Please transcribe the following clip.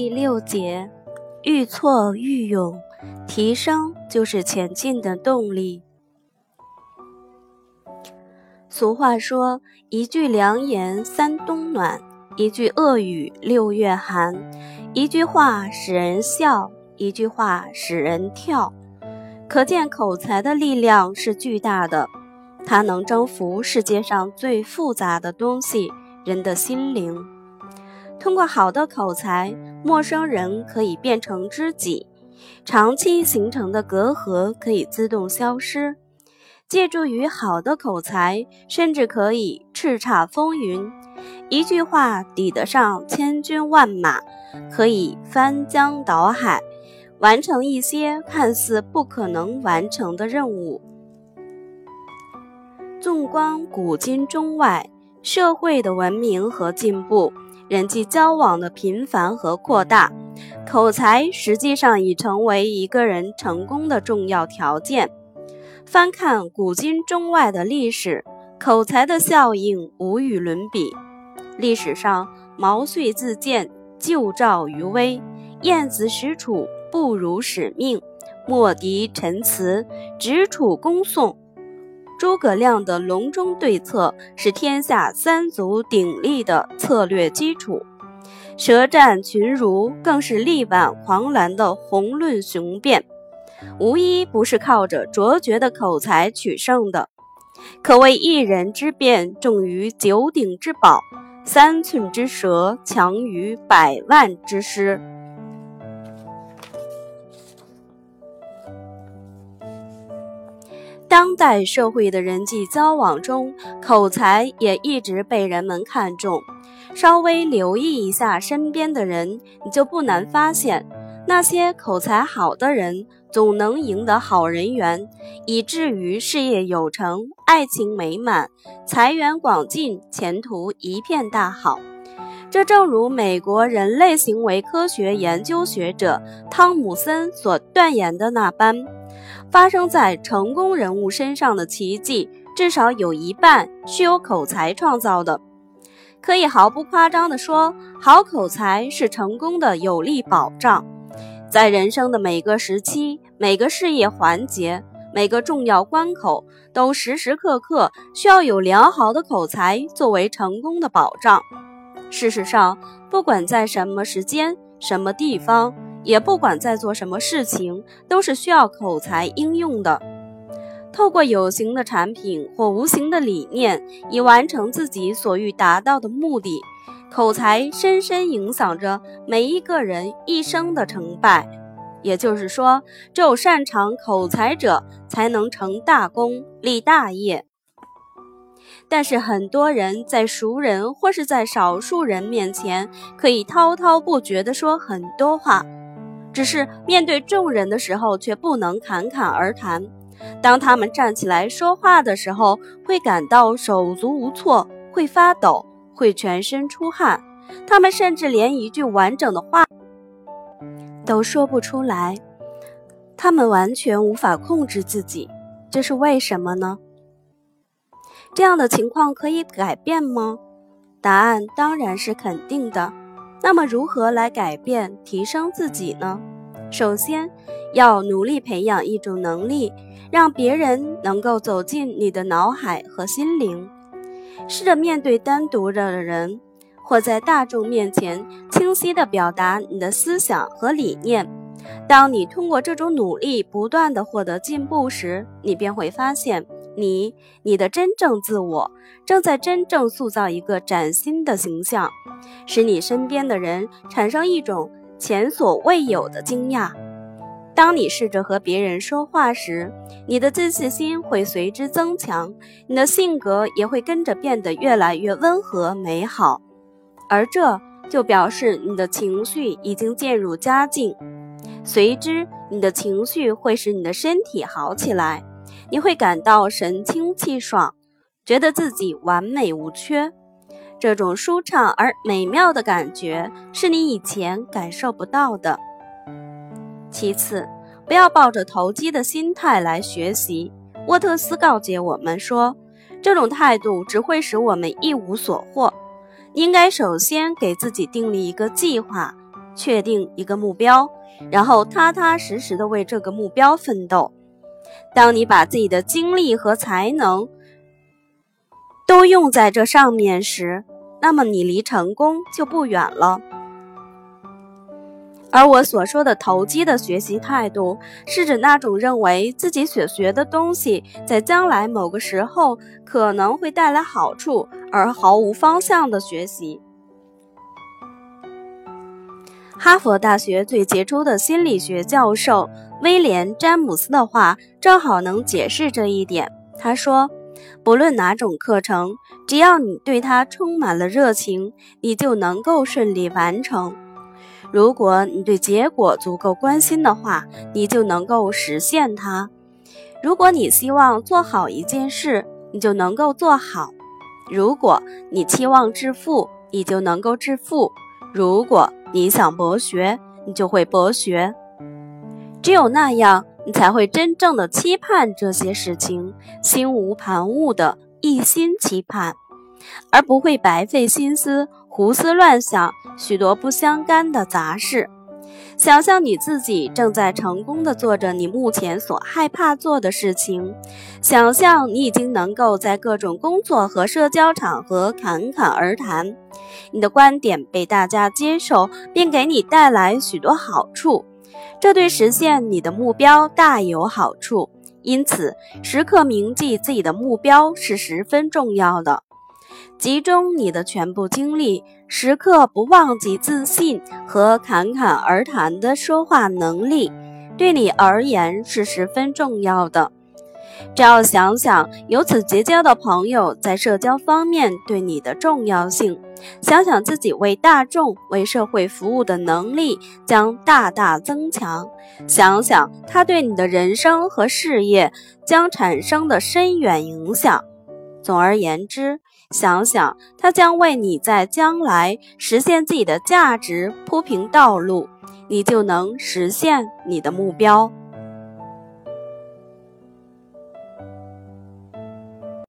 第六节，愈挫愈勇，提升就是前进的动力。俗话说：“一句良言三冬暖，一句恶语六月寒。”一句话使人笑，一句话使人跳。可见口才的力量是巨大的，它能征服世界上最复杂的东西——人的心灵。通过好的口才，陌生人可以变成知己，长期形成的隔阂可以自动消失。借助于好的口才，甚至可以叱咤风云。一句话抵得上千军万马，可以翻江倒海，完成一些看似不可能完成的任务。纵观古今中外，社会的文明和进步。人际交往的频繁和扩大，口才实际上已成为一个人成功的重要条件。翻看古今中外的历史，口才的效应无与伦比。历史上，毛遂自荐，救赵于危；晏子使楚，不辱使命；莫迪陈词，直楚恭送。诸葛亮的隆中对策是天下三足鼎立的策略基础，舌战群儒更是力挽狂澜的宏论雄辩，无一不是靠着卓绝的口才取胜的。可谓一人之辩重于九鼎之宝，三寸之舌强于百万之师。当代社会的人际交往中，口才也一直被人们看重。稍微留意一下身边的人，你就不难发现，那些口才好的人总能赢得好人缘，以至于事业有成、爱情美满、财源广进、前途一片大好。这正如美国人类行为科学研究学者汤姆森所断言的那般。发生在成功人物身上的奇迹，至少有一半是由口才创造的。可以毫不夸张地说，好口才是成功的有力保障。在人生的每个时期、每个事业环节、每个重要关口，都时时刻刻需要有良好的口才作为成功的保障。事实上，不管在什么时间、什么地方。也不管在做什么事情，都是需要口才应用的。透过有形的产品或无形的理念，以完成自己所欲达到的目的。口才深深影响着每一个人一生的成败。也就是说，只有擅长口才者，才能成大功、立大业。但是，很多人在熟人或是在少数人面前，可以滔滔不绝地说很多话。只是面对众人的时候，却不能侃侃而谈。当他们站起来说话的时候，会感到手足无措，会发抖，会全身出汗。他们甚至连一句完整的话都说不出来。他们完全无法控制自己，这是为什么呢？这样的情况可以改变吗？答案当然是肯定的。那么，如何来改变、提升自己呢？首先，要努力培养一种能力，让别人能够走进你的脑海和心灵。试着面对单独的人，或在大众面前，清晰地表达你的思想和理念。当你通过这种努力不断地获得进步时，你便会发现。你，你的真正自我正在真正塑造一个崭新的形象，使你身边的人产生一种前所未有的惊讶。当你试着和别人说话时，你的自信心会随之增强，你的性格也会跟着变得越来越温和美好，而这就表示你的情绪已经渐入佳境。随之，你的情绪会使你的身体好起来。你会感到神清气爽，觉得自己完美无缺。这种舒畅而美妙的感觉是你以前感受不到的。其次，不要抱着投机的心态来学习。沃特斯告诫我们说，这种态度只会使我们一无所获。应该首先给自己订立一个计划，确定一个目标，然后踏踏实实的为这个目标奋斗。当你把自己的精力和才能都用在这上面时，那么你离成功就不远了。而我所说的投机的学习态度，是指那种认为自己所学的东西在将来某个时候可能会带来好处而毫无方向的学习。哈佛大学最杰出的心理学教授威廉·詹姆斯的话，正好能解释这一点。他说：“不论哪种课程，只要你对它充满了热情，你就能够顺利完成。”如果你对结果足够关心的话，你就能够实现它。如果你希望做好一件事，你就能够做好；如果你期望致富，你就能够致富；如果你想博学，你就会博学。只有那样，你才会真正的期盼这些事情，心无旁骛的一心期盼，而不会白费心思。胡思乱想许多不相干的杂事，想象你自己正在成功的做着你目前所害怕做的事情，想象你已经能够在各种工作和社交场合侃侃而谈，你的观点被大家接受，并给你带来许多好处，这对实现你的目标大有好处。因此，时刻铭记自己的目标是十分重要的。集中你的全部精力，时刻不忘记自信和侃侃而谈的说话能力，对你而言是十分重要的。只要想想由此结交的朋友在社交方面对你的重要性，想想自己为大众、为社会服务的能力将大大增强，想想他对你的人生和事业将产生的深远影响。总而言之，想想它将为你在将来实现自己的价值铺平道路，你就能实现你的目标。